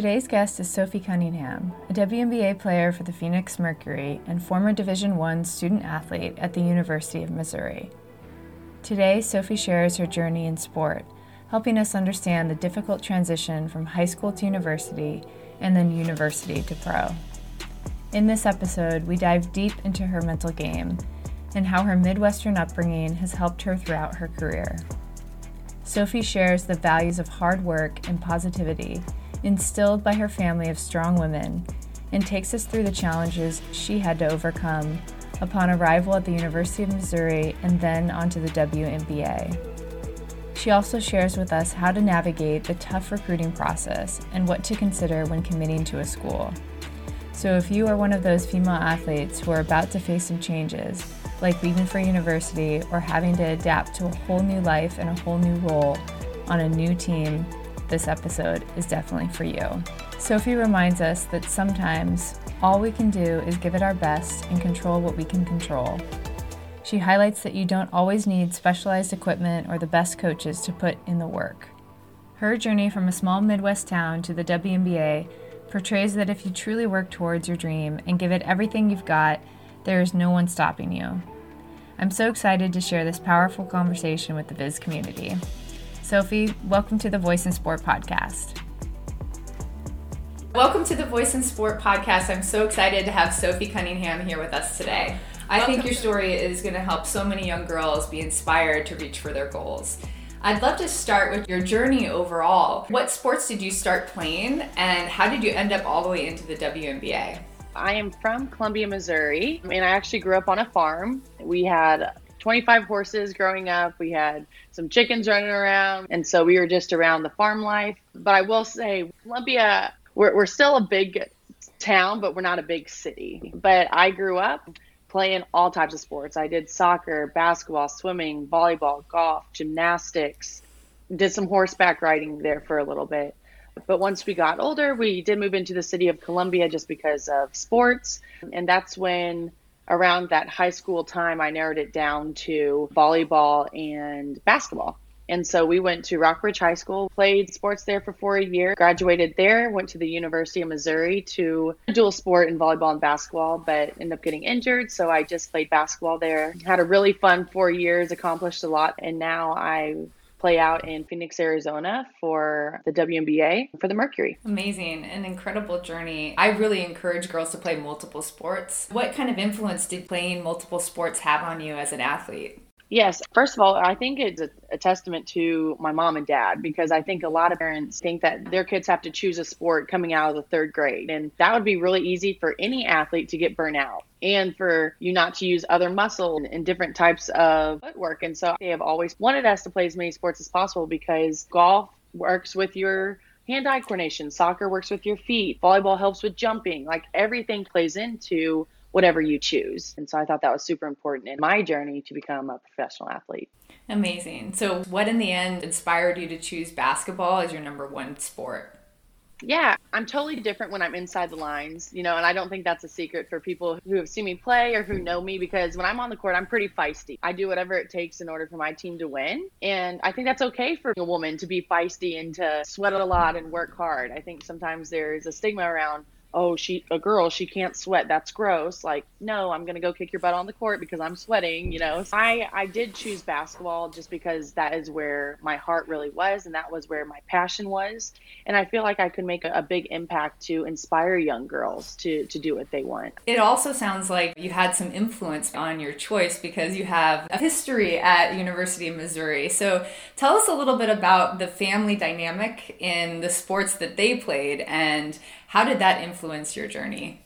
Today's guest is Sophie Cunningham, a WNBA player for the Phoenix Mercury and former Division I student athlete at the University of Missouri. Today, Sophie shares her journey in sport, helping us understand the difficult transition from high school to university and then university to pro. In this episode, we dive deep into her mental game and how her Midwestern upbringing has helped her throughout her career. Sophie shares the values of hard work and positivity instilled by her family of strong women and takes us through the challenges she had to overcome upon arrival at the University of Missouri and then onto the WNBA. She also shares with us how to navigate the tough recruiting process and what to consider when committing to a school. So, if you are one of those female athletes who are about to face some changes, like leaving for university or having to adapt to a whole new life and a whole new role on a new team, this episode is definitely for you. Sophie reminds us that sometimes all we can do is give it our best and control what we can control. She highlights that you don't always need specialized equipment or the best coaches to put in the work. Her journey from a small Midwest town to the WNBA portrays that if you truly work towards your dream and give it everything you've got, there is no one stopping you. I'm so excited to share this powerful conversation with the Viz community. Sophie, welcome to the Voice in Sport podcast. Welcome to the Voice in Sport podcast. I'm so excited to have Sophie Cunningham here with us today. I welcome. think your story is going to help so many young girls be inspired to reach for their goals. I'd love to start with your journey overall. What sports did you start playing, and how did you end up all the way into the WNBA? I am from Columbia, Missouri, and I actually grew up on a farm. We had 25 horses growing up. We had some chickens running around. And so we were just around the farm life. But I will say, Columbia we're, we're still a big town, but we're not a big city. But I grew up playing all types of sports. I did soccer, basketball, swimming, volleyball, golf, gymnastics, did some horseback riding there for a little bit. But once we got older, we did move into the city of Columbia just because of sports. And that's when, around that high school time, I narrowed it down to volleyball and basketball. And so we went to Rockbridge High School, played sports there for four years, graduated there, went to the University of Missouri to dual sport in volleyball and basketball, but ended up getting injured. So I just played basketball there. Had a really fun four years, accomplished a lot. And now I play out in Phoenix, Arizona for the WNBA for the Mercury. Amazing, an incredible journey. I really encourage girls to play multiple sports. What kind of influence did playing multiple sports have on you as an athlete? Yes. First of all, I think it's a, a, testament to my mom and dad because I think a lot of parents think that their kids have to choose a sport coming out of the third grade. And that would be really easy for any athlete to get burnt out and for you not to use other muscle and, and different types of footwork. And so they have always wanted us to play as many sports as possible because golf works with your hand eye coordination, soccer works with your feet, volleyball helps with jumping. Like everything plays into whatever you choose. And so I thought that was super important in my journey to become a professional athlete. Amazing. So, what in the end inspired you to choose basketball as your number one sport? Yeah, I'm totally different when I'm inside the lines, you know, and I don't think that's a secret for people who have seen me play or who know me because when I'm on the court, I'm pretty feisty. I do whatever it takes in order for my team to win. And I think that's okay for a woman to be feisty and to sweat a lot and work hard. I think sometimes there's a stigma around oh she a girl she can't sweat that's gross like no i'm gonna go kick your butt on the court because i'm sweating you know. So i i did choose basketball just because that is where my heart really was and that was where my passion was. And i feel like i could make a, a big impact to inspire young girls to to do what they want. It also sounds like you had some influence on your choice because you have a history at university of missouri. So tell us a little bit about the family dynamic in the sports that they played and how did that influence your journey?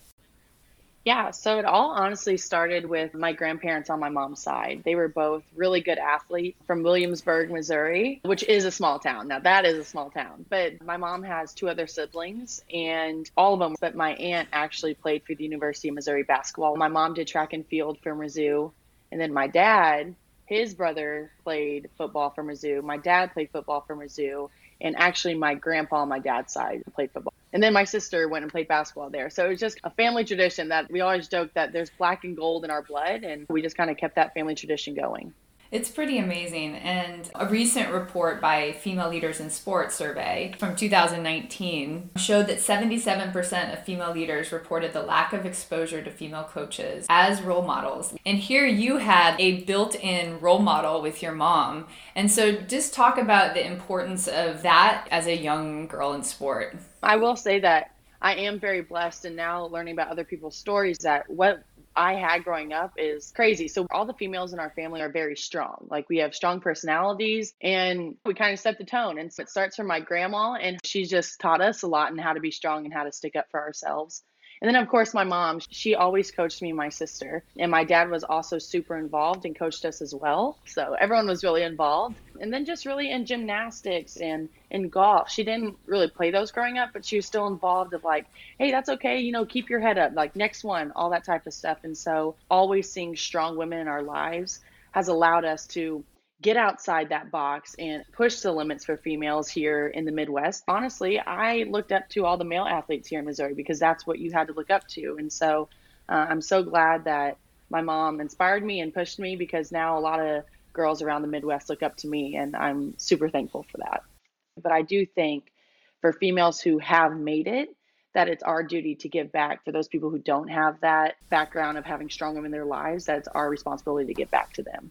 Yeah, so it all honestly started with my grandparents on my mom's side. They were both really good athletes from Williamsburg, Missouri, which is a small town. Now, that is a small town, but my mom has two other siblings, and all of them, but my aunt actually played for the University of Missouri basketball. My mom did track and field for Mizzou, and then my dad, his brother played football for Mizzou. My dad played football for Mizzou, and actually, my grandpa on my dad's side played football. And then my sister went and played basketball there. So it was just a family tradition that we always joke that there's black and gold in our blood. And we just kind of kept that family tradition going. It's pretty amazing. And a recent report by Female Leaders in Sports survey from 2019 showed that 77% of female leaders reported the lack of exposure to female coaches as role models. And here you had a built in role model with your mom. And so just talk about the importance of that as a young girl in sport. I will say that I am very blessed and now learning about other people's stories that what I had growing up is crazy. So all the females in our family are very strong. Like we have strong personalities and we kind of set the tone. And so it starts from my grandma and she's just taught us a lot in how to be strong and how to stick up for ourselves. And then, of course, my mom, she always coached me and my sister. And my dad was also super involved and coached us as well. So everyone was really involved. And then just really in gymnastics and in golf. She didn't really play those growing up, but she was still involved of like, hey, that's okay, you know, keep your head up, like next one, all that type of stuff. And so always seeing strong women in our lives has allowed us to get outside that box and push the limits for females here in the Midwest. Honestly, I looked up to all the male athletes here in Missouri because that's what you had to look up to. And so uh, I'm so glad that my mom inspired me and pushed me because now a lot of girls around the Midwest look up to me, and I'm super thankful for that. But I do think for females who have made it, that it's our duty to give back for those people who don't have that background of having strong women in their lives, that's our responsibility to give back to them.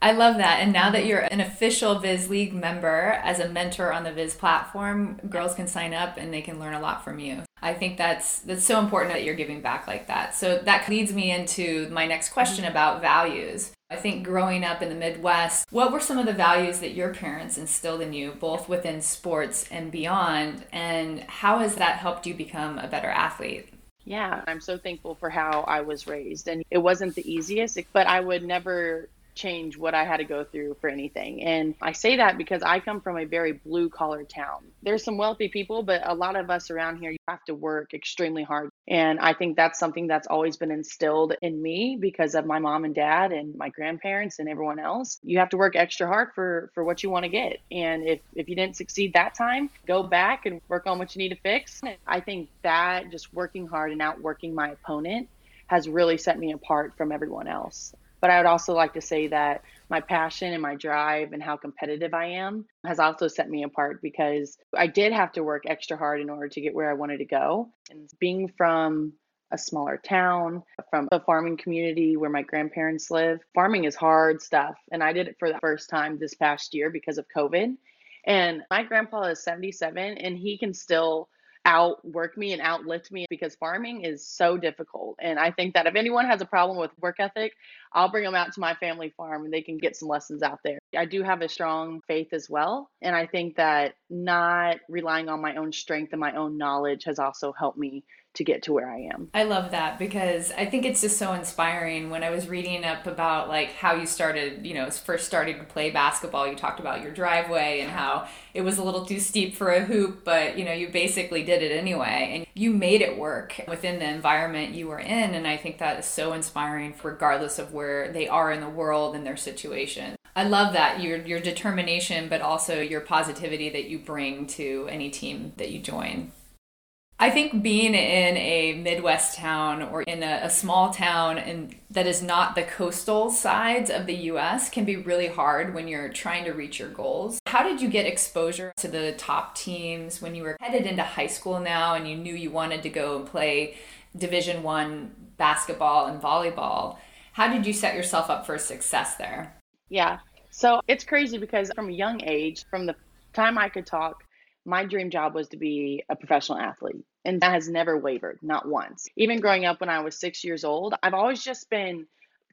I love that. And now that you're an official Viz League member as a mentor on the Viz platform, girls can sign up and they can learn a lot from you. I think that's that's so important that you're giving back like that. So that leads me into my next question mm-hmm. about values. I think growing up in the Midwest, what were some of the values that your parents instilled in you, both within sports and beyond? And how has that helped you become a better athlete? Yeah, I'm so thankful for how I was raised. And it wasn't the easiest, but I would never change what I had to go through for anything. And I say that because I come from a very blue collar town. There's some wealthy people, but a lot of us around here, you have to work extremely hard. And I think that's something that's always been instilled in me because of my mom and dad and my grandparents and everyone else. You have to work extra hard for for what you want to get. And if if you didn't succeed that time, go back and work on what you need to fix. I think that just working hard and outworking my opponent has really set me apart from everyone else. But I would also like to say that my passion and my drive and how competitive I am has also set me apart because I did have to work extra hard in order to get where I wanted to go. And being from a smaller town, from a farming community where my grandparents live, farming is hard stuff. And I did it for the first time this past year because of COVID. And my grandpa is 77 and he can still outwork me and outlift me because farming is so difficult. And I think that if anyone has a problem with work ethic, I'll bring them out to my family farm and they can get some lessons out there. I do have a strong faith as well. And I think that not relying on my own strength and my own knowledge has also helped me to get to where I am. I love that because I think it's just so inspiring. When I was reading up about like how you started, you know, first started to play basketball, you talked about your driveway and how it was a little too steep for a hoop, but you know, you basically did it anyway and you made it work within the environment you were in and I think that is so inspiring regardless of where they are in the world and their situation. I love that your your determination but also your positivity that you bring to any team that you join. I think being in a Midwest town or in a, a, small town and that is not the coastal sides of the US can be really hard when you're trying to reach your goals. How did you get exposure to the top teams when you were headed into high school now and you knew you wanted to go and play Division 1 basketball and volleyball? How did you set yourself up for success there? Yeah. So it's crazy because from a young age, from the time I could talk, my dream job was to be a professional athlete. And that has never wavered, not once. Even growing up when I was six years old, I've always just been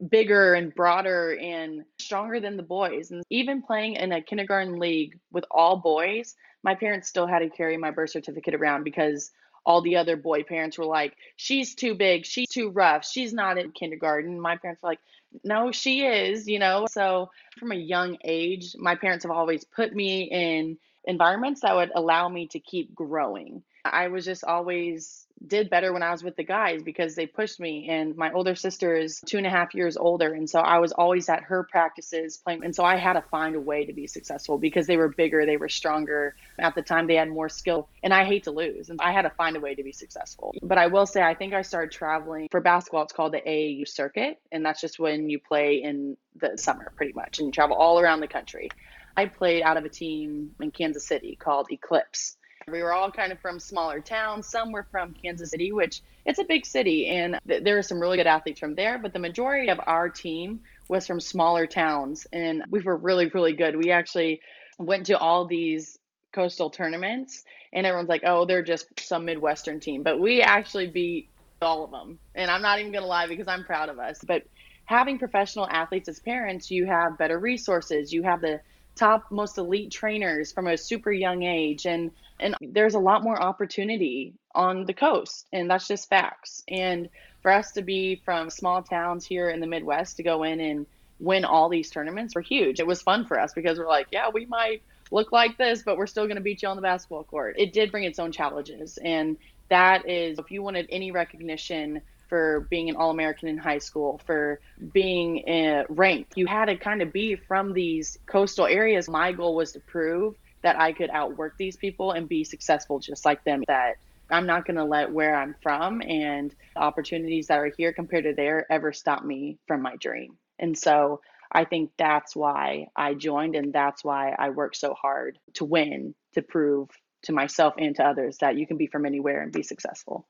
bigger and broader and stronger than the boys. And even playing in a kindergarten league with all boys, my parents still had to carry my birth certificate around because all the other boy parents were like, she's too big, she's too rough, she's not in kindergarten. My parents were like, no, she is, you know. So from a young age, my parents have always put me in environments that would allow me to keep growing. I was just always did better when I was with the guys because they pushed me. And my older sister is two and a half years older. And so I was always at her practices playing. And so I had to find a way to be successful because they were bigger, they were stronger. At the time, they had more skill. And I hate to lose. And I had to find a way to be successful. But I will say, I think I started traveling for basketball. It's called the AAU circuit. And that's just when you play in the summer, pretty much, and travel all around the country. I played out of a team in Kansas City called Eclipse we were all kind of from smaller towns. Some were from Kansas City, which it's a big city, and th- there are some really good athletes from there. But the majority of our team was from smaller towns, and we were really, really good. We actually went to all these coastal tournaments, and everyone's like, "Oh, they're just some Midwestern team," but we actually beat all of them. And I'm not even gonna lie because I'm proud of us. But having professional athletes as parents, you have better resources. You have the top most elite trainers from a super young age. And and there's a lot more opportunity on the coast and that's just facts. And for us to be from small towns here in the midwest to go in and win all these tournaments were huge. It was fun for us because we're like yeah we might look like this but we're still going to beat you on the basketball court. It did bring its own challenges and that is if you wanted any recognition for being an All American in high school, for being ranked. You had to kind of be from these coastal areas. My goal was to prove that I could outwork these people and be successful just like them. That I'm not going to let where I'm from and opportunities that are here compared to there ever stop me from my dream. And so I think that's why I joined and that's why I worked so hard to win, to prove to myself and to others that you can be from anywhere and be successful.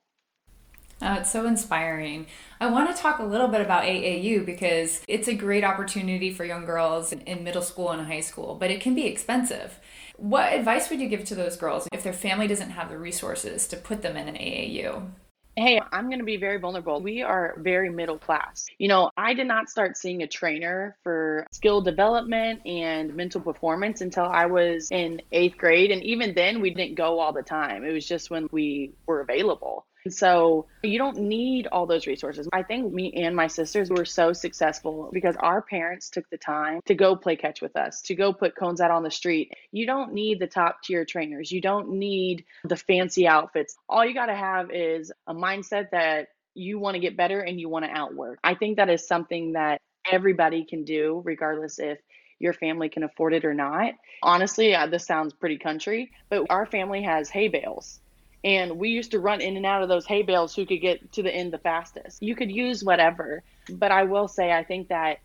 Oh, it's so inspiring. I want to talk a little bit about AAU because it's a great opportunity for young girls in middle school and high school, but it can be expensive. What advice would you give to those girls if their family doesn't have the resources to put them in an AAU? Hey, I'm going to be very vulnerable. We are very middle class. You know, I did not start seeing a trainer for skill development and mental performance until I was in eighth grade. And even then, we didn't go all the time. It was just when we were available. So you don't need all those resources. I think me and my sisters were so successful because our parents took the time to go play catch with us, to go put cones out on the street. You don't need the top tier trainers. You don't need the fancy outfits. All you got to have is a mindset that you want to get better and you want to outwork. I think that is something that everybody can do, regardless if your family can afford it or not. Honestly, uh, this sounds pretty country, but our family has hay bales and we used to run in and out of those hay bales who could get to the end the fastest. You could use whatever, but I will say I think that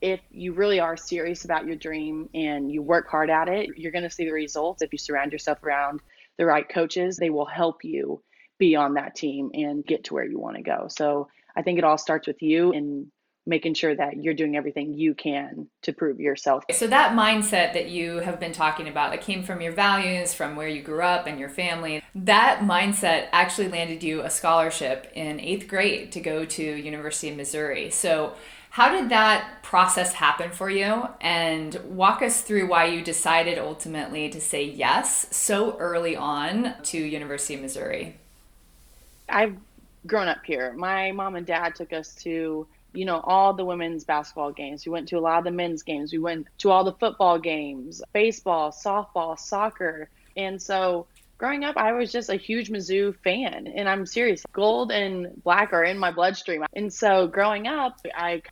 if you really are serious about your dream and you work hard at it, you're going to see the results. If you surround yourself around the right coaches, they will help you be on that team and get to where you want to go. So I think it all starts with you and making sure that you're doing everything you can to prove yourself. So that mindset that you have been talking about that came from your values, from where you grew up and your family, that mindset actually landed you a scholarship in 8th grade to go to University of Missouri. So how did that process happen for you? And walk us through why you decided ultimately to say yes so early on to University of Missouri. I've grown up here. My mom and dad took us to you know, all the women's basketball games. We went to a lot of the men's games. We went to all the football games, baseball, softball, soccer. And so growing up, I was just a huge Mizzou fan. And I'm serious, gold and black are in my bloodstream. And so growing up, I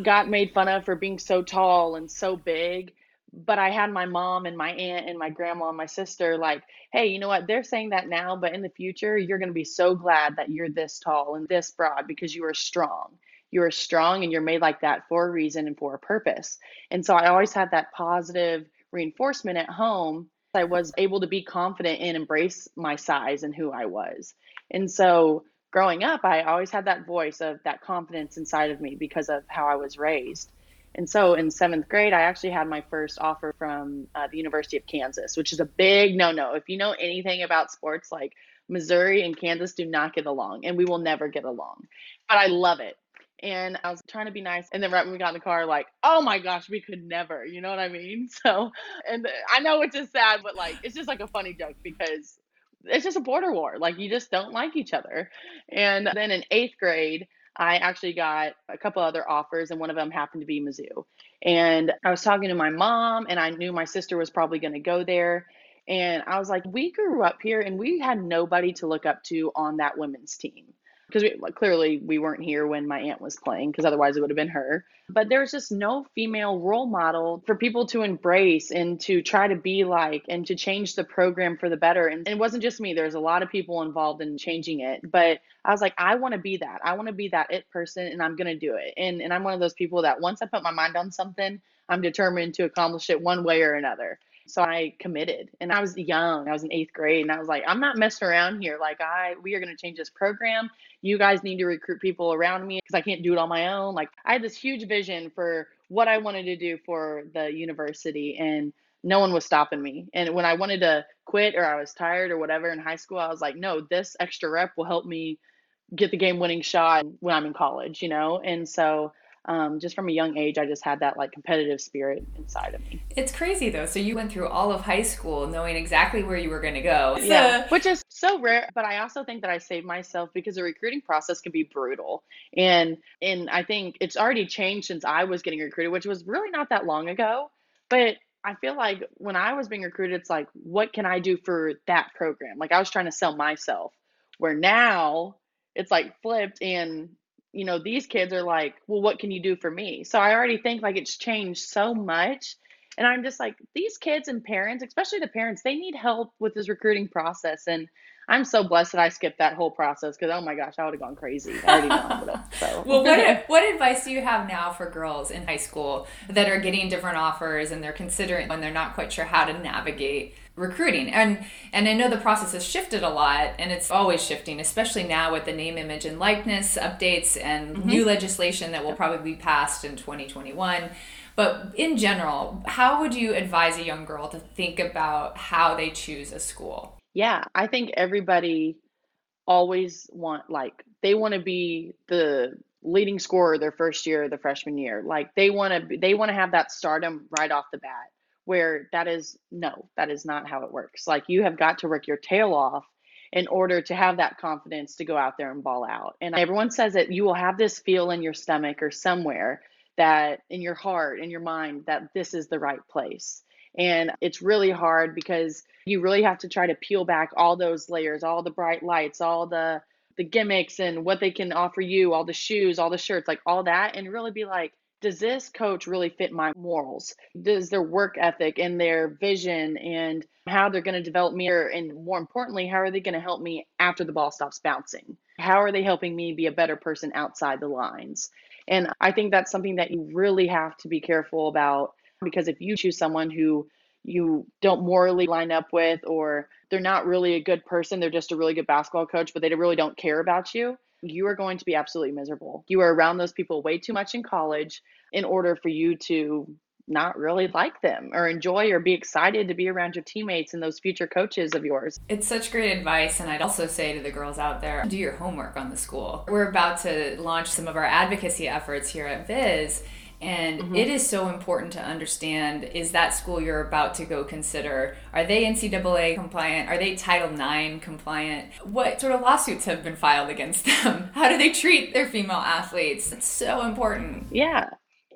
got made fun of for being so tall and so big. But I had my mom and my aunt and my grandma and my sister like, hey, you know what? They're saying that now, but in the future, you're going to be so glad that you're this tall and this broad because you are strong you're strong and you're made like that for a reason and for a purpose. And so I always had that positive reinforcement at home. I was able to be confident and embrace my size and who I was. And so growing up, I always had that voice of that confidence inside of me because of how I was raised. And so in seventh grade, I actually had my first offer from uh, the University of Kansas, which is a big no no. If you know anything about sports, like Missouri and Kansas do not get along, and we will never get along. But I love it and I was trying to be nice. And then right when we got in the car, like, oh my gosh, we could never, you know what I mean? So, and I know it's just sad, but like, it's just like a funny joke because it's just a border war. Like, you just don't like each other. And then in eighth grade, I actually got a couple other offers, and one of them happened to be Mizzou. And I was talking to my mom, and I knew my sister was probably going to go there. And I was like, we grew up here and we had nobody to look up to on that women's team because we, like, clearly we weren't here when my aunt was playing because otherwise it would have been her. But there's just no female role model for people to embrace and to try to be like and to change the program for the better. And, and it wasn't just me. There's a lot of people involved in changing it. But i was like i want to be that. I want to be that it person and i'm going to do it. And and i'm one of those people that once i put my mind on something i'm determined to accomplish it one way or another so I committed and I was young. I was in eighth grade and I was like, I'm not messing around here. Like, I, we are going to change this program. You guys need to recruit people around me because I can't do it on my own. Like, I had this huge vision for what I wanted to do for the university and no one was stopping me. And when I wanted to quit or I was tired or whatever in high school, I was like, no, this extra rep will help me get the game winning shot when I'm in college, you know? And so um, just from a young age, I just had that like competitive spirit inside of me. It's crazy though. So you went through all of high school knowing exactly where you were going to go. Yeah, which is so rare. But I also think that I saved myself because the recruiting process can be brutal, and and I think it's already changed since I was getting recruited, which was really not that long ago. But I feel like when I was being recruited, it's like, what can I do for that program? Like I was trying to sell myself. Where now it's like flipped and you know, these kids are like, well, what can you do for me? So I already think like it's changed so much. And I'm just like, these kids and parents, especially the parents, they need help with this recruiting process. And I'm so blessed that I skipped that whole process because oh my gosh, I would have gone crazy. I already know. So. well, what what advice do you have now for girls in high school that are getting different offers and they're considering when they're not quite sure how to navigate recruiting and and i know the process has shifted a lot and it's always shifting especially now with the name image and likeness updates and mm-hmm. new legislation that will probably be passed in 2021 but in general how would you advise a young girl to think about how they choose a school yeah i think everybody always want like they want to be the leading scorer their first year the freshman year like they want to they want to have that stardom right off the bat where that is no, that is not how it works. Like you have got to work your tail off in order to have that confidence to go out there and ball out. And everyone says that you will have this feel in your stomach or somewhere that in your heart, in your mind, that this is the right place. And it's really hard because you really have to try to peel back all those layers, all the bright lights, all the the gimmicks and what they can offer you, all the shoes, all the shirts, like all that, and really be like, does this coach really fit my morals? Does their work ethic and their vision and how they're going to develop me, and more importantly, how are they going to help me after the ball stops bouncing? How are they helping me be a better person outside the lines? And I think that's something that you really have to be careful about because if you choose someone who you don't morally line up with or they're not really a good person, they're just a really good basketball coach, but they really don't care about you, you are going to be absolutely miserable. You are around those people way too much in college in order for you to not really like them or enjoy or be excited to be around your teammates and those future coaches of yours. It's such great advice. And I'd also say to the girls out there do your homework on the school. We're about to launch some of our advocacy efforts here at Viz. And mm-hmm. it is so important to understand is that school you're about to go consider, are they NCAA compliant? Are they Title IX compliant? What sort of lawsuits have been filed against them? How do they treat their female athletes? It's so important. Yeah.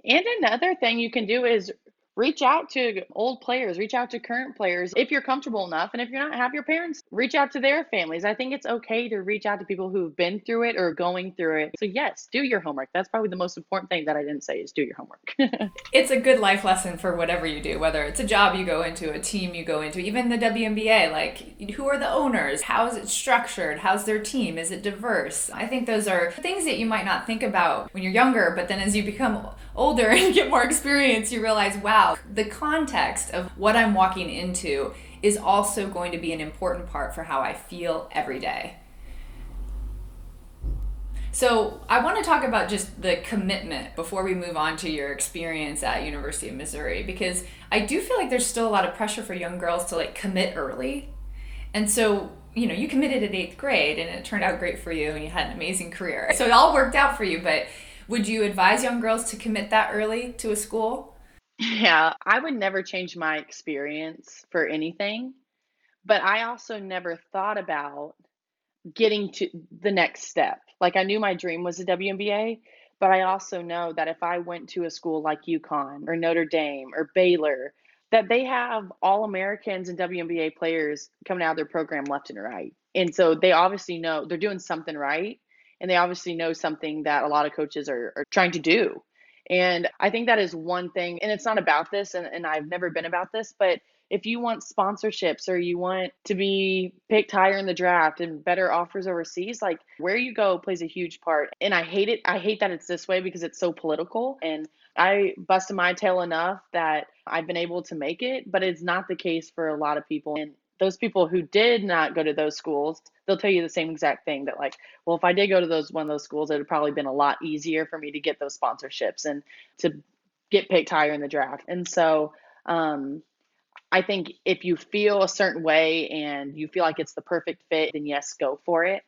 And another thing you can do is reach out to old players, reach out to current players if you're comfortable enough. And if you're not, have your parents reach out to their families. I think it's okay to reach out to people who've been through it or going through it. So, yes, do your homework. That's probably the most important thing that I didn't say is do your homework. it's a good life lesson for whatever you do, whether it's a job you go into, a team you go into, even the WNBA. Like, who are the owners? How is it structured? How's their team? Is it diverse? I think those are things that you might not think about when you're younger, but then as you become older and get more experience, you realize, wow the context of what I'm walking into is also going to be an important part for how I feel every day. So, I want to talk about just the commitment before we move on to your experience at University of Missouri because I do feel like there's still a lot of pressure for young girls to like commit early. And so, you know, you committed at 8th grade and it turned out great for you and you had an amazing career. So, it all worked out for you, but would you advise young girls to commit that early to a school? Yeah, I would never change my experience for anything, but I also never thought about getting to the next step. Like I knew my dream was a WNBA, but I also know that if I went to a school like UConn or Notre Dame or Baylor, that they have all Americans and WNBA players coming out of their program left and right. And so they obviously know they're doing something right. And they obviously know something that a lot of coaches are, are trying to do. And I think that is one thing. And it's not about this, and, and I've never been about this, but if you want sponsorships or you want to be picked higher in the draft and better offers overseas, like where you go plays a huge part. And I hate it. I hate that it's this way because it's so political. And I busted my tail enough that I've been able to make it, but it's not the case for a lot of people. And those people who did not go to those schools, they'll tell you the same exact thing that like, well, if I did go to those one of those schools, it would probably been a lot easier for me to get those sponsorships and to get picked higher in the draft. And so um, I think if you feel a certain way and you feel like it's the perfect fit, then yes, go for it.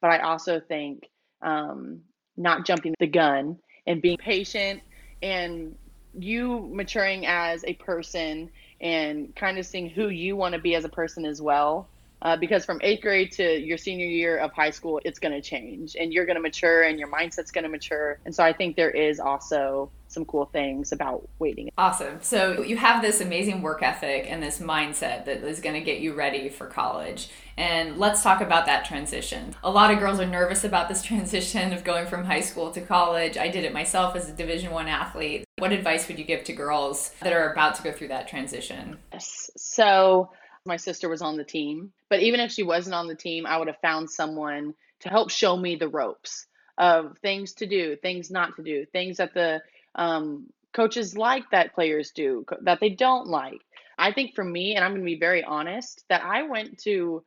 But I also think um, not jumping the gun and being patient and you maturing as a person and kind of seeing who you want to be as a person as well. Uh, because from eighth grade to your senior year of high school, it's going to change and you're going to mature and your mindset's going to mature. And so I think there is also some cool things about waiting. Awesome. So you have this amazing work ethic and this mindset that is going to get you ready for college. And let's talk about that transition. A lot of girls are nervous about this transition of going from high school to college. I did it myself as a Division 1 athlete. What advice would you give to girls that are about to go through that transition? Yes. So my sister was on the team, but even if she wasn't on the team, I would have found someone to help show me the ropes of things to do, things not to do, things that the um, coaches like that players do that they don't like. I think for me, and I'm going to be very honest, that I went to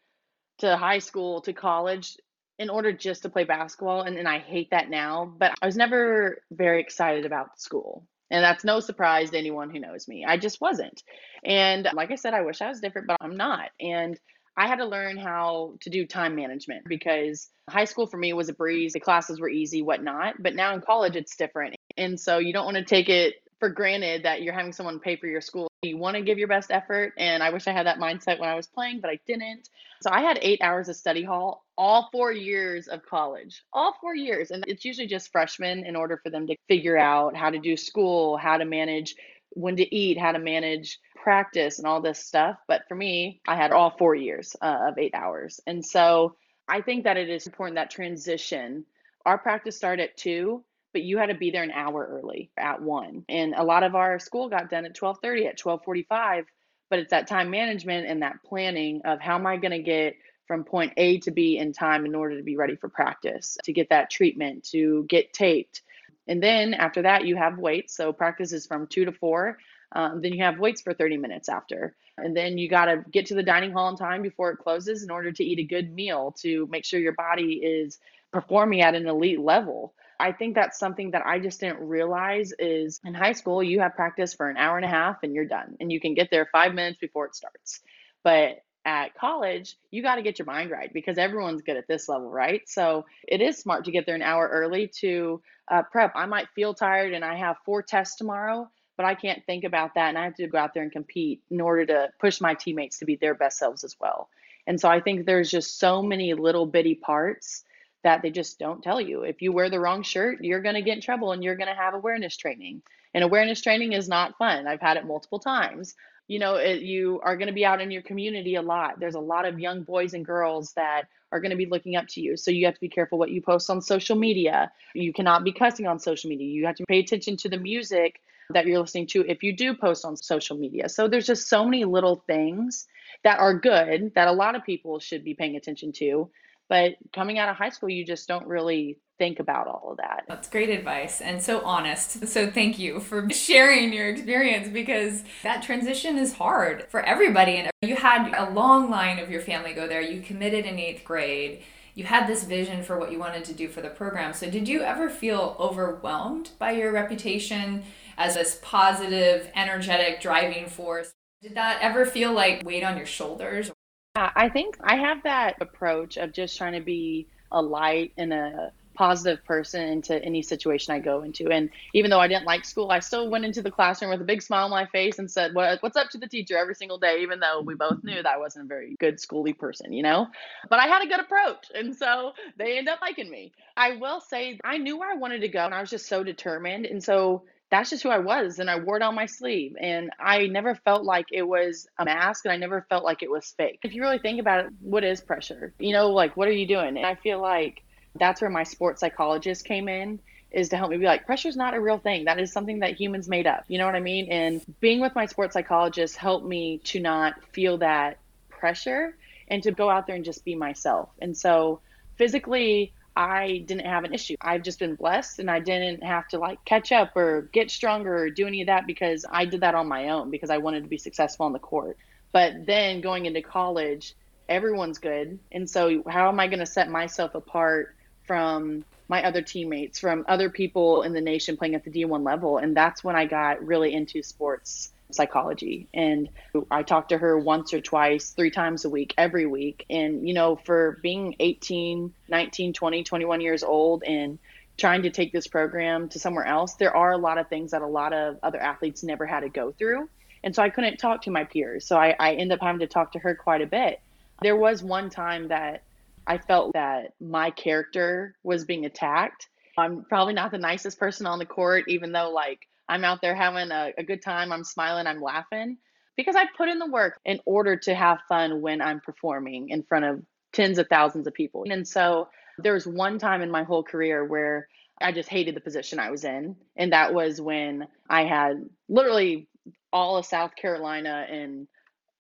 to high school to college in order just to play basketball, and, and I hate that now. But I was never very excited about school. And that's no surprise to anyone who knows me. I just wasn't. And like I said, I wish I was different, but I'm not. And I had to learn how to do time management because high school for me was a breeze. The classes were easy, whatnot. But now in college, it's different. And so you don't want to take it for granted that you're having someone pay for your school. You want to give your best effort. And I wish I had that mindset when I was playing, but I didn't. So I had eight hours of study hall all four years of college, all four years. And it's usually just freshmen in order for them to figure out how to do school, how to manage when to eat, how to manage practice, and all this stuff. But for me, I had all four years uh, of eight hours. And so I think that it is important that transition. Our practice started at two but you had to be there an hour early at one. And a lot of our school got done at 12:30, at 12:45. But it's that time management and that planning of how am I going to get from point A to B in time in order to be ready for practice, to get that treatment, to get taped. And then after that, you have weights. So practice is from two to four. Um, then you have weights for 30 minutes after. And then you got to get to the dining hall in time before it closes in order to eat a good meal to make sure your body is performing at an elite level. I think that's something that I just didn't realize is in high school, you have practice for an hour and a half and you're done. And you can get there five minutes before it starts. But at college, you got to get your mind right because everyone's good at this level, right? So it is smart to get there an hour early to uh, prep. I might feel tired and I have four tests tomorrow, but I can't think about that. And I have to go out there and compete in order to push my teammates to be their best selves as well. And so I think there's just so many little bitty parts that they just don't tell you. If you wear the wrong shirt, you're going to get in trouble and you're going to have awareness training. And awareness training is not fun. I've had it multiple times. You know, it, you are going to be out in your community a lot. There's a lot of young boys and girls that are going to be looking up to you. So you have to be careful what you post on social media. You cannot be cussing on social media. You have to pay attention to the music that you're listening to if you do post on social media. So there's just so many little things that are good that a lot of people should be paying attention to but coming out of high school, you just don't really think about all of that. That's great advice and so honest. So thank you for sharing your experience because that transition is hard for everybody. And you had a long line of your family go there. You committed in eighth grade. You had this vision for what you wanted to do for the program. So did you ever feel overwhelmed by your reputation as this positive, energetic driving force? Did that ever feel like weight on your shoulders? I think I have that approach of just trying to be a light and a positive person into any situation I go into. And even though I didn't like school, I still went into the classroom with a big smile on my face and said, what, What's up to the teacher every single day, even though we both knew that I wasn't a very good schooly person, you know? But I had a good approach. And so they end up liking me. I will say, I knew where I wanted to go and I was just so determined. And so that's just who I was and I wore it on my sleeve and I never felt like it was a mask and I never felt like it was fake. If you really think about it, what is pressure? You know, like what are you doing? And I feel like that's where my sports psychologist came in is to help me be like pressure's not a real thing. That is something that humans made up. You know what I mean? And being with my sports psychologist helped me to not feel that pressure and to go out there and just be myself. And so physically I didn't have an issue. I've just been blessed and I didn't have to like catch up or get stronger or do any of that because I did that on my own because I wanted to be successful on the court. But then going into college, everyone's good. And so how am I going to set myself apart from my other teammates, from other people in the nation playing at the D1 level? And that's when I got really into sports psychology. And I talked to her once or twice, three times a week, every week. And, you know, for being 18, 19, 20, 21 years old and trying to take this program to somewhere else, there are a lot of things that a lot of other athletes never had to go through. And so I couldn't talk to my peers. So I, I end up having to talk to her quite a bit. There was one time that I felt that my character was being attacked. I'm probably not the nicest person on the court, even though, like, I'm out there having a, a good time. I'm smiling, I'm laughing because I put in the work in order to have fun when I'm performing in front of tens of thousands of people. And so there was one time in my whole career where I just hated the position I was in. And that was when I had literally all of South Carolina and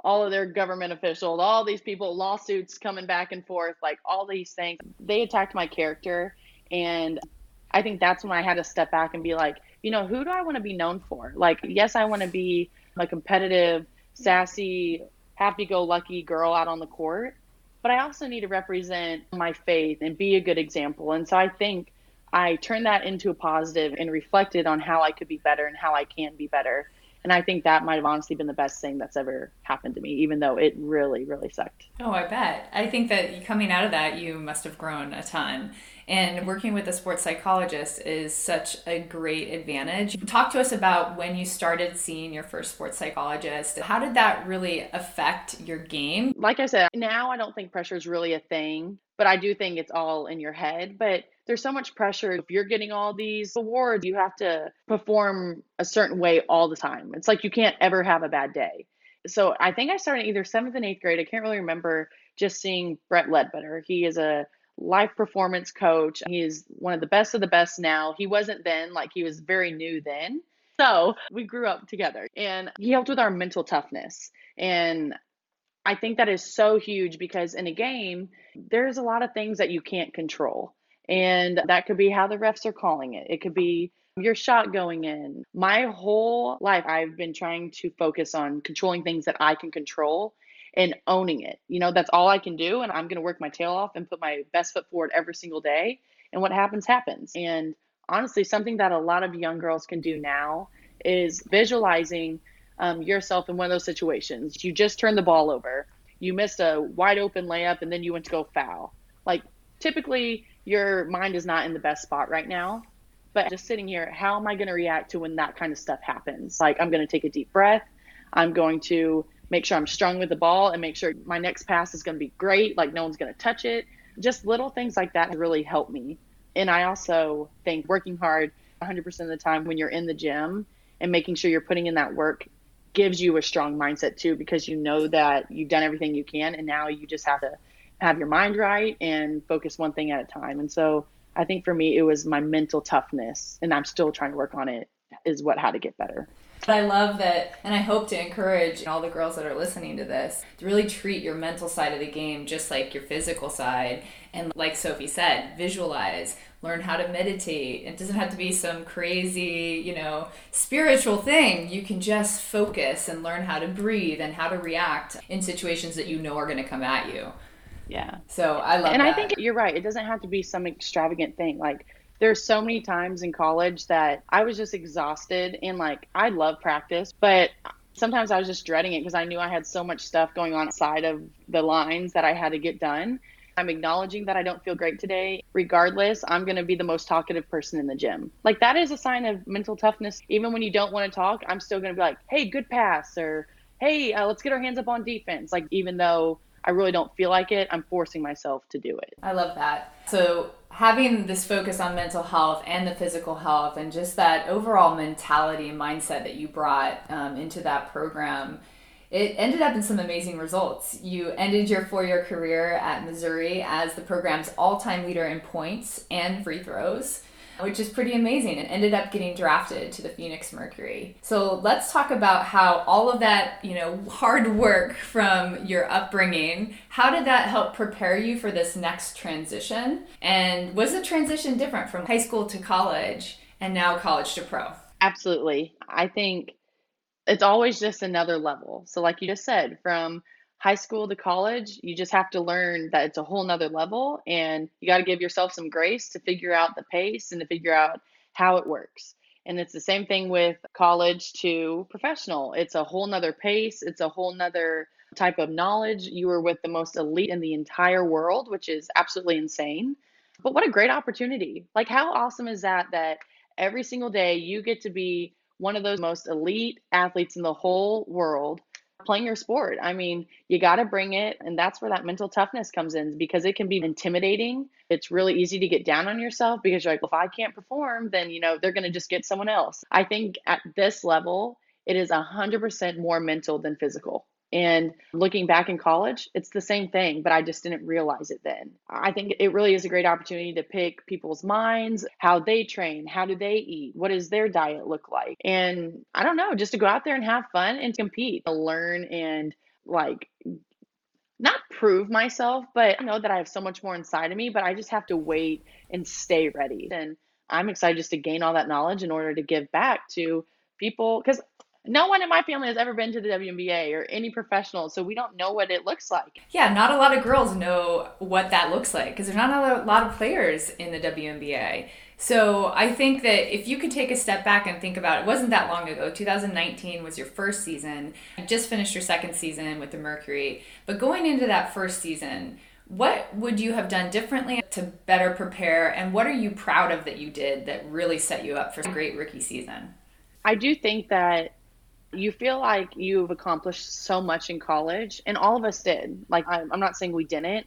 all of their government officials, all these people, lawsuits coming back and forth, like all these things. They attacked my character. And I think that's when I had to step back and be like, you know, who do I want to be known for? Like, yes, I want to be a competitive, sassy, happy go lucky girl out on the court, but I also need to represent my faith and be a good example. And so I think I turned that into a positive and reflected on how I could be better and how I can be better. And I think that might have honestly been the best thing that's ever happened to me, even though it really, really sucked. Oh, I bet. I think that coming out of that, you must have grown a ton. And working with a sports psychologist is such a great advantage. Talk to us about when you started seeing your first sports psychologist. How did that really affect your game? Like I said, now I don't think pressure is really a thing, but I do think it's all in your head. But there's so much pressure. If you're getting all these awards, you have to perform a certain way all the time. It's like you can't ever have a bad day. So I think I started either seventh and eighth grade. I can't really remember just seeing Brett Ledbetter. He is a life performance coach. He is one of the best of the best now. He wasn't then, like he was very new then. So we grew up together and he helped with our mental toughness. And I think that is so huge because in a game, there's a lot of things that you can't control. And that could be how the refs are calling it. It could be your shot going in. My whole life, I've been trying to focus on controlling things that I can control and owning it. You know, that's all I can do. And I'm going to work my tail off and put my best foot forward every single day. And what happens, happens. And honestly, something that a lot of young girls can do now is visualizing um, yourself in one of those situations. You just turned the ball over, you missed a wide open layup, and then you went to go foul. Like, typically, your mind is not in the best spot right now. But just sitting here, how am I going to react to when that kind of stuff happens? Like, I'm going to take a deep breath. I'm going to make sure I'm strong with the ball and make sure my next pass is going to be great. Like, no one's going to touch it. Just little things like that really help me. And I also think working hard 100% of the time when you're in the gym and making sure you're putting in that work gives you a strong mindset too because you know that you've done everything you can and now you just have to have your mind right and focus one thing at a time. And so I think for me, it was my mental toughness, and I'm still trying to work on it, is what how to get better. But I love that, and I hope to encourage all the girls that are listening to this to really treat your mental side of the game just like your physical side. And like Sophie said, visualize, learn how to meditate. It doesn't have to be some crazy, you know, spiritual thing. You can just focus and learn how to breathe and how to react in situations that you know are going to come at you. Yeah. So I love that. and that. I think you're right. It doesn't have to be some extravagant thing. Like there's so many times in college that I was just exhausted and like I love practice, but sometimes I was just dreading it because I knew I had so much stuff going on outside of the lines that I had to get done. I'm acknowledging that I don't feel great today. Regardless, I'm going to be the most talkative person in the gym. Like that is a sign of mental toughness. Even when you don't want to talk, I'm still going to be like, "Hey, good pass," or "Hey, uh, let's get our hands up on defense." Like even though I really don't feel like it, I'm forcing myself to do it. I love that. So, having this focus on mental health and the physical health, and just that overall mentality and mindset that you brought um, into that program, it ended up in some amazing results. You ended your four year career at Missouri as the program's all time leader in points and free throws which is pretty amazing and ended up getting drafted to the Phoenix Mercury. So let's talk about how all of that, you know, hard work from your upbringing, how did that help prepare you for this next transition? And was the transition different from high school to college and now college to pro? Absolutely. I think it's always just another level. So like you just said, from high school to college, you just have to learn that it's a whole nother level and you got to give yourself some grace to figure out the pace and to figure out how it works. And it's the same thing with college to professional. It's a whole nother pace, it's a whole nother type of knowledge. You are with the most elite in the entire world, which is absolutely insane. But what a great opportunity. Like, how awesome is that? That every single day you get to be one of those most elite athletes in the whole world playing your sport. I mean, you got to bring it. And that's where that mental toughness comes in because it can be intimidating. It's really easy to get down on yourself because you're like, well, if I can't perform, then, you know, they're going to just get someone else. I think at this level, it is 100% more mental than physical. And looking back in college, it's the same thing, but I just didn't realize it then. I think it really is a great opportunity to pick people's minds, how they train, how do they eat, what does their diet look like? And I don't know, just to go out there and have fun and compete, to learn and like not prove myself, but I know that I have so much more inside of me, but I just have to wait and stay ready. And I'm excited just to gain all that knowledge in order to give back to people because no one in my family has ever been to the WNBA or any professional, so we don't know what it looks like. Yeah, not a lot of girls know what that looks like because there's not a lot of players in the WNBA. So I think that if you could take a step back and think about it, it wasn't that long ago. 2019 was your first season. You just finished your second season with the Mercury. But going into that first season, what would you have done differently to better prepare? And what are you proud of that you did that really set you up for a great rookie season? I do think that you feel like you've accomplished so much in college, and all of us did. Like, I'm not saying we didn't,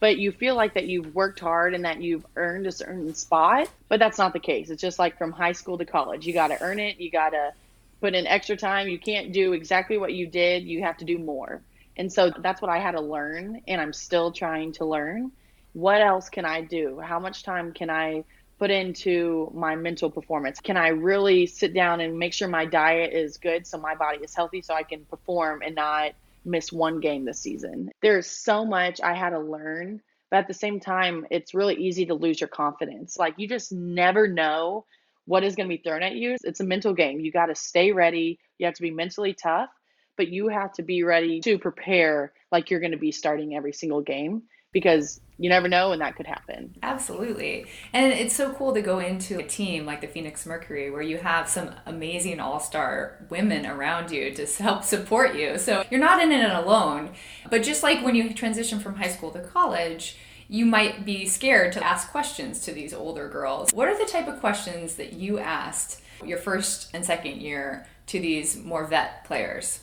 but you feel like that you've worked hard and that you've earned a certain spot, but that's not the case. It's just like from high school to college. You got to earn it, you got to put in extra time. You can't do exactly what you did, you have to do more. And so that's what I had to learn, and I'm still trying to learn. What else can I do? How much time can I put into my mental performance? Can I really sit down and make sure my diet is good so my body is healthy so I can perform and not miss one game this season? There's so much I had to learn, but at the same time, it's really easy to lose your confidence. Like you just never know what is going to be thrown at you. It's a mental game. You got to stay ready, you have to be mentally tough. But you have to be ready to prepare like you're going to be starting every single game because you never know when that could happen. Absolutely. And it's so cool to go into a team like the Phoenix Mercury where you have some amazing all star women around you to help support you. So you're not in it alone. But just like when you transition from high school to college, you might be scared to ask questions to these older girls. What are the type of questions that you asked your first and second year to these more vet players?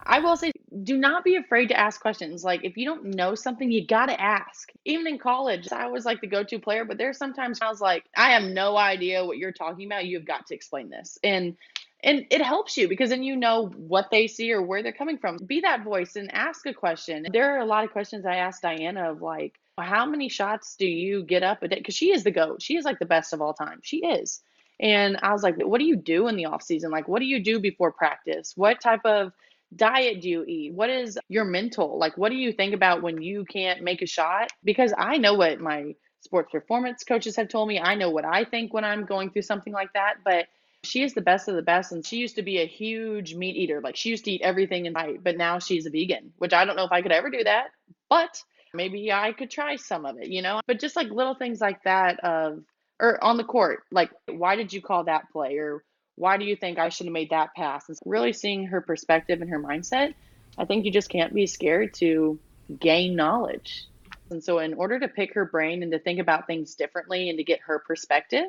I will say, do not be afraid to ask questions. Like, if you don't know something, you got to ask. Even in college, I was like the go to player, but there's sometimes I was like, I have no idea what you're talking about. You've got to explain this. And and it helps you because then you know what they see or where they're coming from. Be that voice and ask a question. There are a lot of questions I asked Diana of like, how many shots do you get up a day? Because she is the GOAT. She is like the best of all time. She is. And I was like, what do you do in the off season? Like, what do you do before practice? What type of diet do you eat? What is your mental? Like, what do you think about when you can't make a shot? Because I know what my sports performance coaches have told me. I know what I think when I'm going through something like that. But she is the best of the best. And she used to be a huge meat eater. Like, she used to eat everything in sight, but now she's a vegan, which I don't know if I could ever do that. But maybe I could try some of it, you know? But just like little things like that of, or on the court, like, why did you call that play? Or why do you think I should have made that pass? And really seeing her perspective and her mindset, I think you just can't be scared to gain knowledge. And so, in order to pick her brain and to think about things differently and to get her perspective,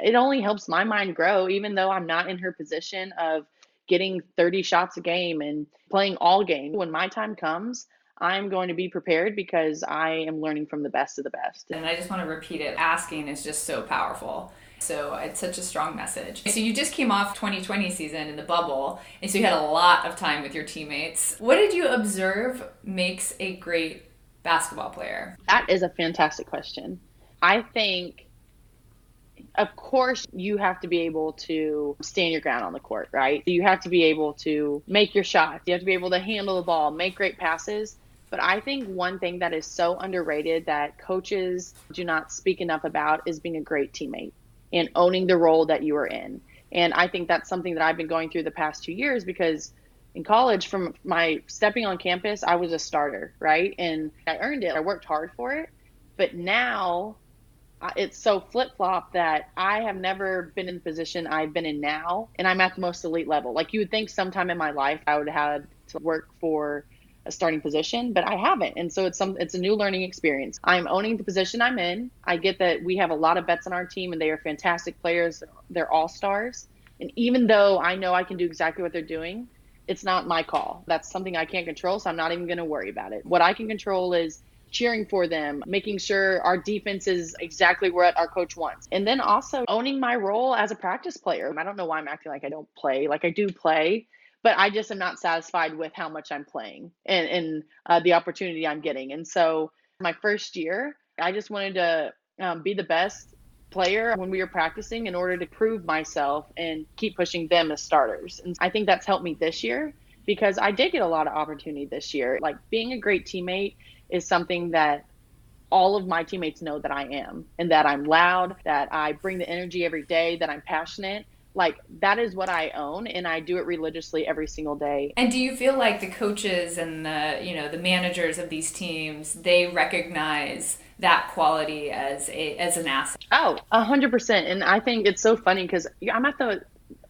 it only helps my mind grow, even though I'm not in her position of getting 30 shots a game and playing all game. When my time comes, I'm going to be prepared because I am learning from the best of the best. And I just want to repeat it asking is just so powerful. So it's such a strong message. So you just came off 2020 season in the bubble, and so you had a lot of time with your teammates. What did you observe makes a great basketball player? That is a fantastic question. I think of course you have to be able to stand your ground on the court, right? You have to be able to make your shots. You have to be able to handle the ball, make great passes. But I think one thing that is so underrated that coaches do not speak enough about is being a great teammate and owning the role that you are in. And I think that's something that I've been going through the past two years because in college, from my stepping on campus, I was a starter, right? And I earned it. I worked hard for it. But now it's so flip flop that I have never been in the position I've been in now, and I'm at the most elite level. Like you would think sometime in my life I would have had to work for a starting position, but I haven't. And so it's some it's a new learning experience. I'm owning the position I'm in. I get that we have a lot of bets on our team and they are fantastic players. They're all stars. And even though I know I can do exactly what they're doing, it's not my call. That's something I can't control, so I'm not even going to worry about it. What I can control is cheering for them, making sure our defense is exactly what our coach wants. And then also owning my role as a practice player. I don't know why I'm acting like I don't play. Like I do play, but I just am not satisfied with how much I'm playing and, and uh, the opportunity I'm getting. And so my first year, I just wanted to um, be the best player when we were practicing in order to prove myself and keep pushing them as starters. And I think that's helped me this year because I did get a lot of opportunity this year. Like being a great teammate is something that all of my teammates know that I am and that I'm loud, that I bring the energy every day, that I'm passionate like that is what I own and I do it religiously every single day. And do you feel like the coaches and the, you know, the managers of these teams, they recognize that quality as a as an asset? Oh, a hundred percent. And I think it's so funny because I'm at the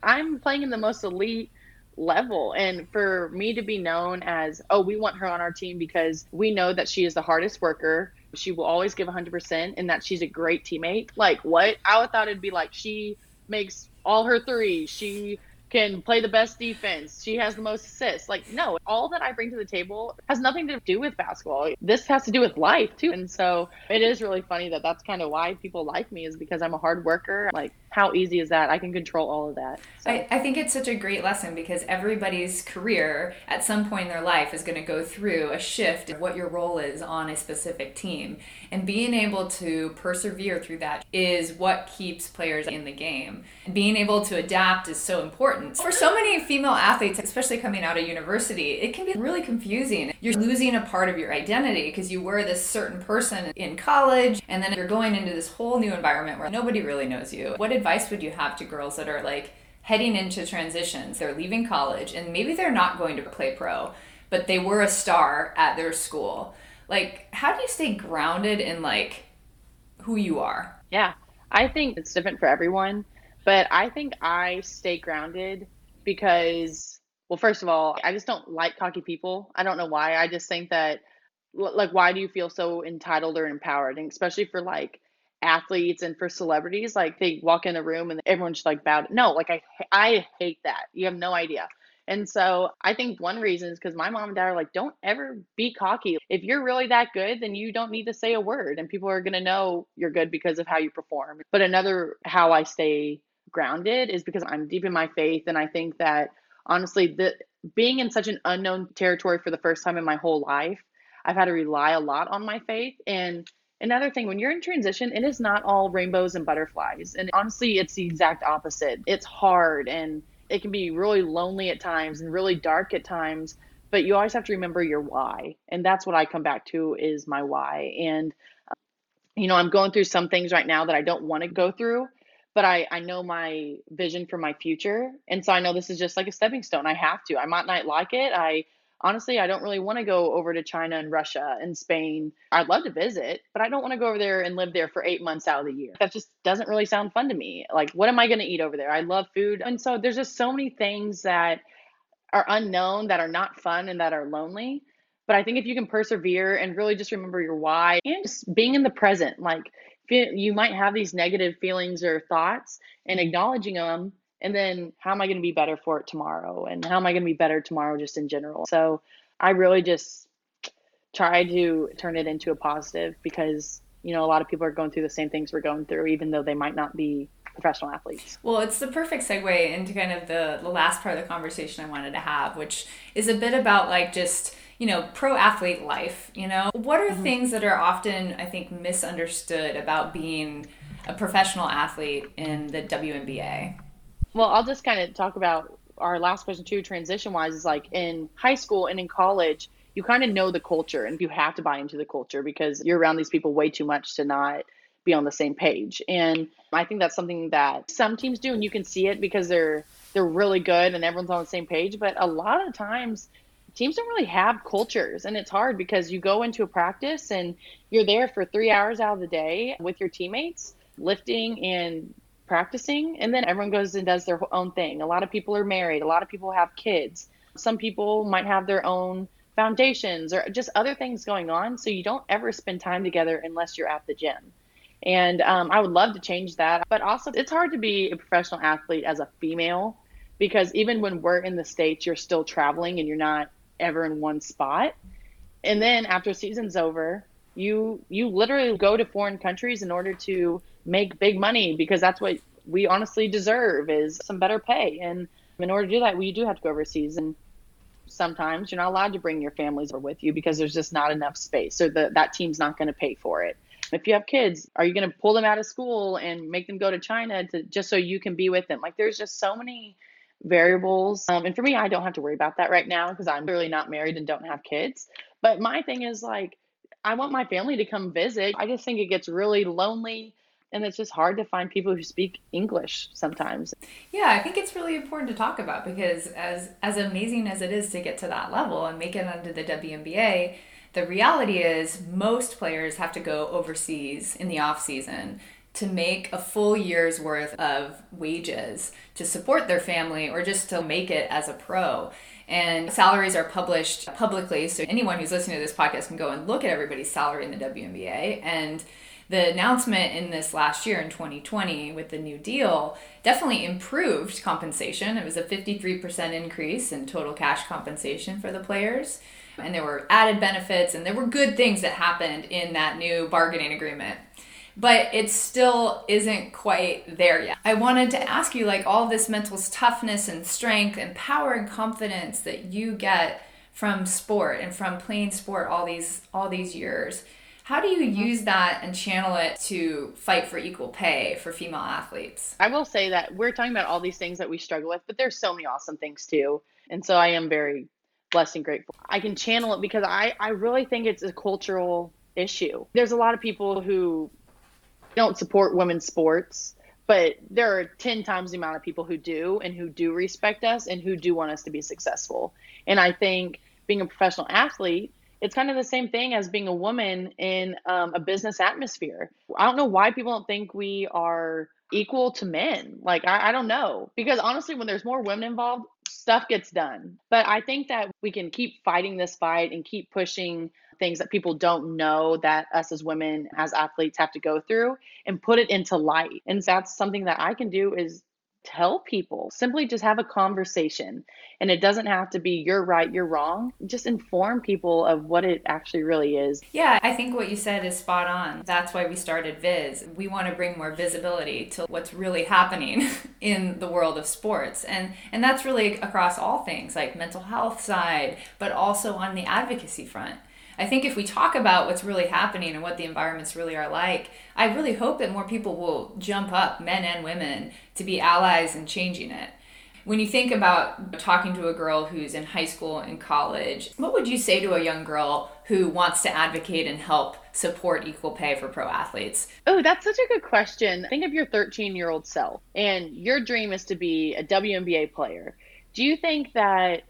I'm playing in the most elite level and for me to be known as oh we want her on our team because we know that she is the hardest worker she will always give 100% and that she's a great teammate like what i would thought it'd be like she makes all her threes. She can play the best defense. She has the most assists. Like, no, all that I bring to the table has nothing to do with basketball. This has to do with life too. And so it is really funny that that's kind of why people like me is because I'm a hard worker. Like, how easy is that? I can control all of that. So. I, I think it's such a great lesson because everybody's career at some point in their life is going to go through a shift of what your role is on a specific team. And being able to persevere through that is what keeps players in the game. Being able to adapt is so important. For so many female athletes, especially coming out of university, it can be really confusing. You're losing a part of your identity because you were this certain person in college, and then you're going into this whole new environment where nobody really knows you. What advice would you have to girls that are like heading into transitions? They're leaving college and maybe they're not going to play pro, but they were a star at their school. Like, how do you stay grounded in like who you are? Yeah, I think it's different for everyone, but I think I stay grounded because, well, first of all, I just don't like cocky people. I don't know why. I just think that, like, why do you feel so entitled or empowered? And especially for like athletes and for celebrities like they walk in the room and everyone's like bowed. No like i i hate that. You have no idea. And so i think one reason is because my mom and dad are like don't ever be cocky. If you're really that good then you don't need to say a word and people are going to know you're good because of how you perform. But another how i stay grounded is because i'm deep in my faith and i think that honestly the being in such an unknown territory for the first time in my whole life i've had to rely a lot on my faith and Another thing, when you're in transition, it is not all rainbows and butterflies. And honestly, it's the exact opposite. It's hard and it can be really lonely at times and really dark at times, but you always have to remember your why. And that's what I come back to is my why. And, um, you know, I'm going through some things right now that I don't want to go through, but I, I know my vision for my future. And so I know this is just like a stepping stone. I have to. I might not like it. I honestly, I don't really want to go over to China and Russia and Spain. I'd love to visit, but I don't want to go over there and live there for eight months out of the year. That just doesn't really sound fun to me. Like, what am I going to eat over there? I love food. And so there's just so many things that are unknown, that are not fun, and that are lonely. But I think if you can persevere and really just remember your why and just being in the present, like you might have these negative feelings or thoughts and acknowledging them and then how am I going to be better for it tomorrow? And how am I going to be better tomorrow just in general? So I really just try to turn it into a positive because you know a lot of people are going through the same things we're going through even though they might not be professional athletes well it's the perfect segue into kind of the, the last part of the conversation i wanted to have which is a bit about like just you know pro athlete life you know what are mm-hmm. things that are often i think misunderstood about being a professional athlete in the WNBA? Well, I'll just kind of talk about our last question too, transition wise, is like in high school and in college, you kind of know the culture and you have to buy into the culture because you're around these people way too much to not be on the same page. And I think that's something that some teams do and you can see it because they're they're really good and everyone's on the same page, but a lot of times teams don't really have cultures and it's hard because you go into a practice and you're there for 3 hours out of the day with your teammates lifting and practicing and then everyone goes and does their own thing. A lot of people are married. A lot of people have kids. Some people might have their own foundations or just other things going on. So you don't ever spend time together unless you're at the gym. And um, i would love to change that but also it's hard to be a professional athlete as a female because even when we're in the states you're still traveling and you're not ever in one spot. And then after season's over you you literally go to foreign countries in order to make big money because that's what we honestly deserve is some better pay. And in order to do that we do have to go overseas. And sometimes you're not allowed to bring your families with you because there's just not enough space. So the, that team's not going to pay for it. If you have kids are you going to pull them out of school and make them go to china to just so you can be with them? Like there's just so many variables. Um, and for me i don't have to worry about that right now because i'm really not married and don't have kids. But my thing is like I want my family to come visit. I just think it gets really lonely and it's just hard to find people who speak English sometimes. Yeah, I think it's really important to talk about because as as amazing as it is to get to that level and make it onto the WNBA, the reality is most players have to go overseas in the off season to make a full year's worth of wages to support their family or just to make it as a pro. And salaries are published publicly, so anyone who's listening to this podcast can go and look at everybody's salary in the WNBA. And the announcement in this last year in 2020 with the new deal definitely improved compensation. It was a 53% increase in total cash compensation for the players. And there were added benefits and there were good things that happened in that new bargaining agreement but it still isn't quite there yet. I wanted to ask you like all this mental toughness and strength and power and confidence that you get from sport and from playing sport all these all these years. How do you use that and channel it to fight for equal pay for female athletes? I will say that we're talking about all these things that we struggle with, but there's so many awesome things too. And so I am very blessed and grateful. I can channel it because I, I really think it's a cultural issue. There's a lot of people who don't support women's sports, but there are 10 times the amount of people who do and who do respect us and who do want us to be successful. And I think being a professional athlete, it's kind of the same thing as being a woman in um, a business atmosphere. I don't know why people don't think we are equal to men. Like, I, I don't know. Because honestly, when there's more women involved, stuff gets done. But I think that we can keep fighting this fight and keep pushing things that people don't know that us as women as athletes have to go through and put it into light and that's something that i can do is tell people. Simply just have a conversation. And it doesn't have to be you're right you're wrong. Just inform people of what it actually really is. Yeah i think what you said is spot on. That's why we started VIS. We want to bring more visibility to what's really happening in the world of sports. And and that's really across all things like mental health side but also on the advocacy front I think if we talk about what's really happening and what the environments really are like, I really hope that more people will jump up, men and women, to be allies in changing it. When you think about talking to a girl who's in high school and college, what would you say to a young girl who wants to advocate and help support equal pay for pro athletes? Oh, that's such a good question. Think of your 13 year old self, and your dream is to be a WNBA player. Do you think that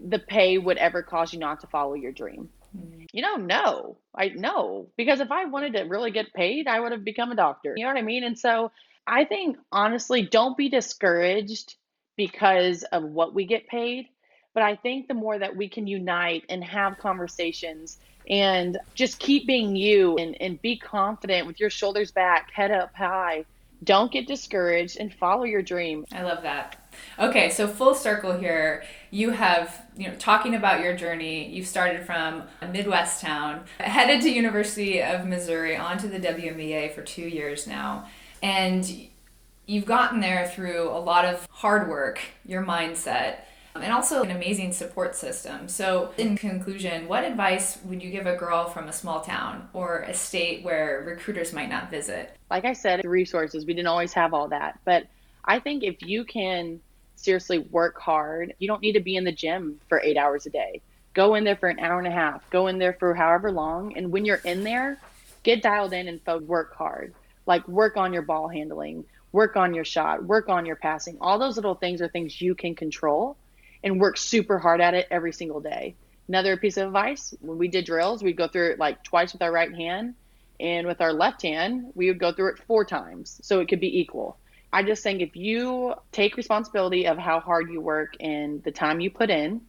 the pay would ever cause you not to follow your dream? Mm. You know, no, I know because if I wanted to really get paid, I would have become a doctor. You know what I mean? And so I think honestly, don't be discouraged because of what we get paid. But I think the more that we can unite and have conversations and just keep being you and, and be confident with your shoulders back, head up high, don't get discouraged and follow your dream. I love that. Okay, so full circle here. You have, you know, talking about your journey. you've started from a Midwest town, headed to University of Missouri, onto the WNBA for two years now, and you've gotten there through a lot of hard work, your mindset, and also an amazing support system. So, in conclusion, what advice would you give a girl from a small town or a state where recruiters might not visit? Like I said, resources, we didn't always have all that, but I think if you can seriously work hard, you don't need to be in the gym for eight hours a day. Go in there for an hour and a half, go in there for however long. And when you're in there, get dialed in and work hard. Like work on your ball handling, work on your shot, work on your passing. All those little things are things you can control and work super hard at it every single day. Another piece of advice when we did drills, we'd go through it like twice with our right hand, and with our left hand, we would go through it four times so it could be equal. I just think if you take responsibility of how hard you work and the time you put in,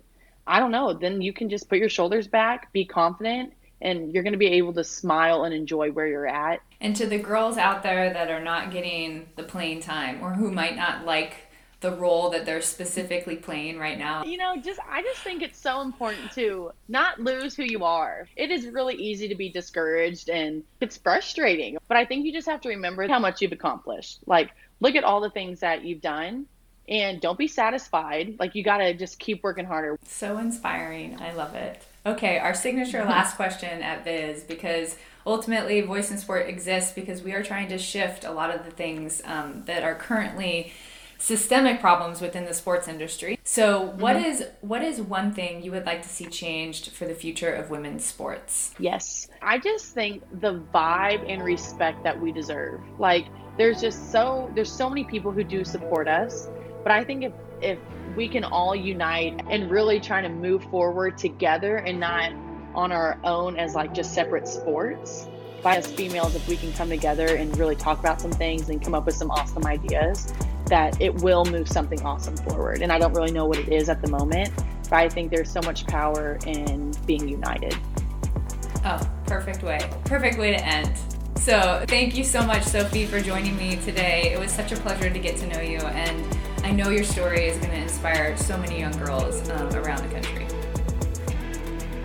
I don't know, then you can just put your shoulders back, be confident, and you're going to be able to smile and enjoy where you're at. And to the girls out there that are not getting the playing time or who might not like the role that they're specifically playing right now. You know, just I just think it's so important to not lose who you are. It is really easy to be discouraged and it's frustrating, but I think you just have to remember how much you've accomplished. Like look at all the things that you've done and don't be satisfied. Like you got to just keep working harder. So inspiring. I love it. Okay, our signature last question at VIS because ultimately Voice in Sport exists because we are trying to shift a lot of the things um, that are currently systemic problems within the sports industry. So, what mm-hmm. is what is one thing you would like to see changed for the future of women's sports? Yes. I just think the vibe and respect that we deserve. Like there's just so there's so many people who do support us but i think if if we can all unite and really try to move forward together and not on our own as like just separate sports by as females if we can come together and really talk about some things and come up with some awesome ideas that it will move something awesome forward. And i don't really know what it is at the moment but i think there's so much power in being united. Oh perfect way perfect way to end so, thank you so much, Sophie, for joining me today. It was such a pleasure to get to know you, and I know your story is going to inspire so many young girls um, around the country.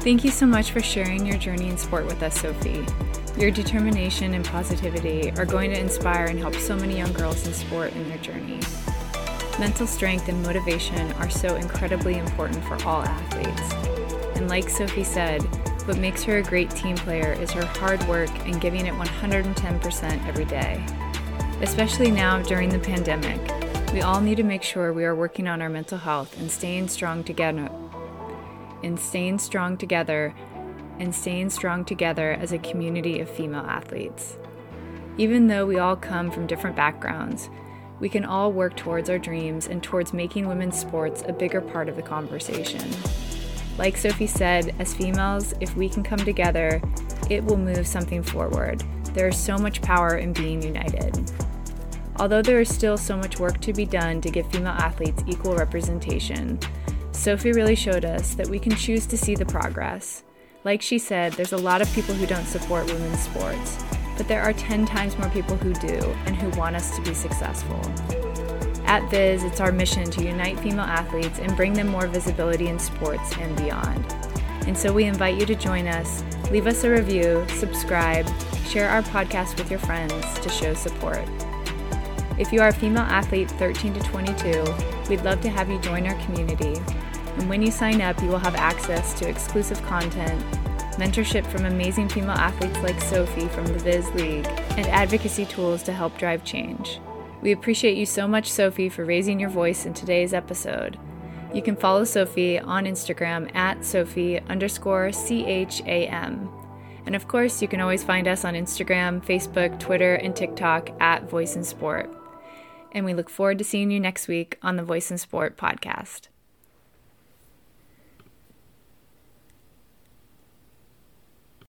Thank you so much for sharing your journey in sport with us, Sophie. Your determination and positivity are going to inspire and help so many young girls in sport in their journey. Mental strength and motivation are so incredibly important for all athletes. And like Sophie said, what makes her a great team player is her hard work and giving it 110% every day. Especially now during the pandemic, we all need to make sure we are working on our mental health and staying strong together and staying strong together and staying strong together as a community of female athletes. Even though we all come from different backgrounds, we can all work towards our dreams and towards making women's sports a bigger part of the conversation. Like Sophie said, as females, if we can come together, it will move something forward. There is so much power in being united. Although there is still so much work to be done to give female athletes equal representation, Sophie really showed us that we can choose to see the progress. Like she said, there's a lot of people who don't support women's sports, but there are 10 times more people who do and who want us to be successful. At VIS, it's our mission to unite female athletes and bring them more visibility in sports and beyond. And so we invite you to join us, leave us a review, subscribe, share our podcast with your friends to show support. If you are a female athlete 13 to 22, we'd love to have you join our community. And when you sign up, you will have access to exclusive content, mentorship from amazing female athletes like Sophie from the VIS League, and advocacy tools to help drive change. We appreciate you so much, Sophie, for raising your voice in today's episode. You can follow Sophie on Instagram at Sophie underscore C H A M. And of course, you can always find us on Instagram, Facebook, Twitter, and TikTok at Voice in Sport. And we look forward to seeing you next week on the Voice in Sport podcast.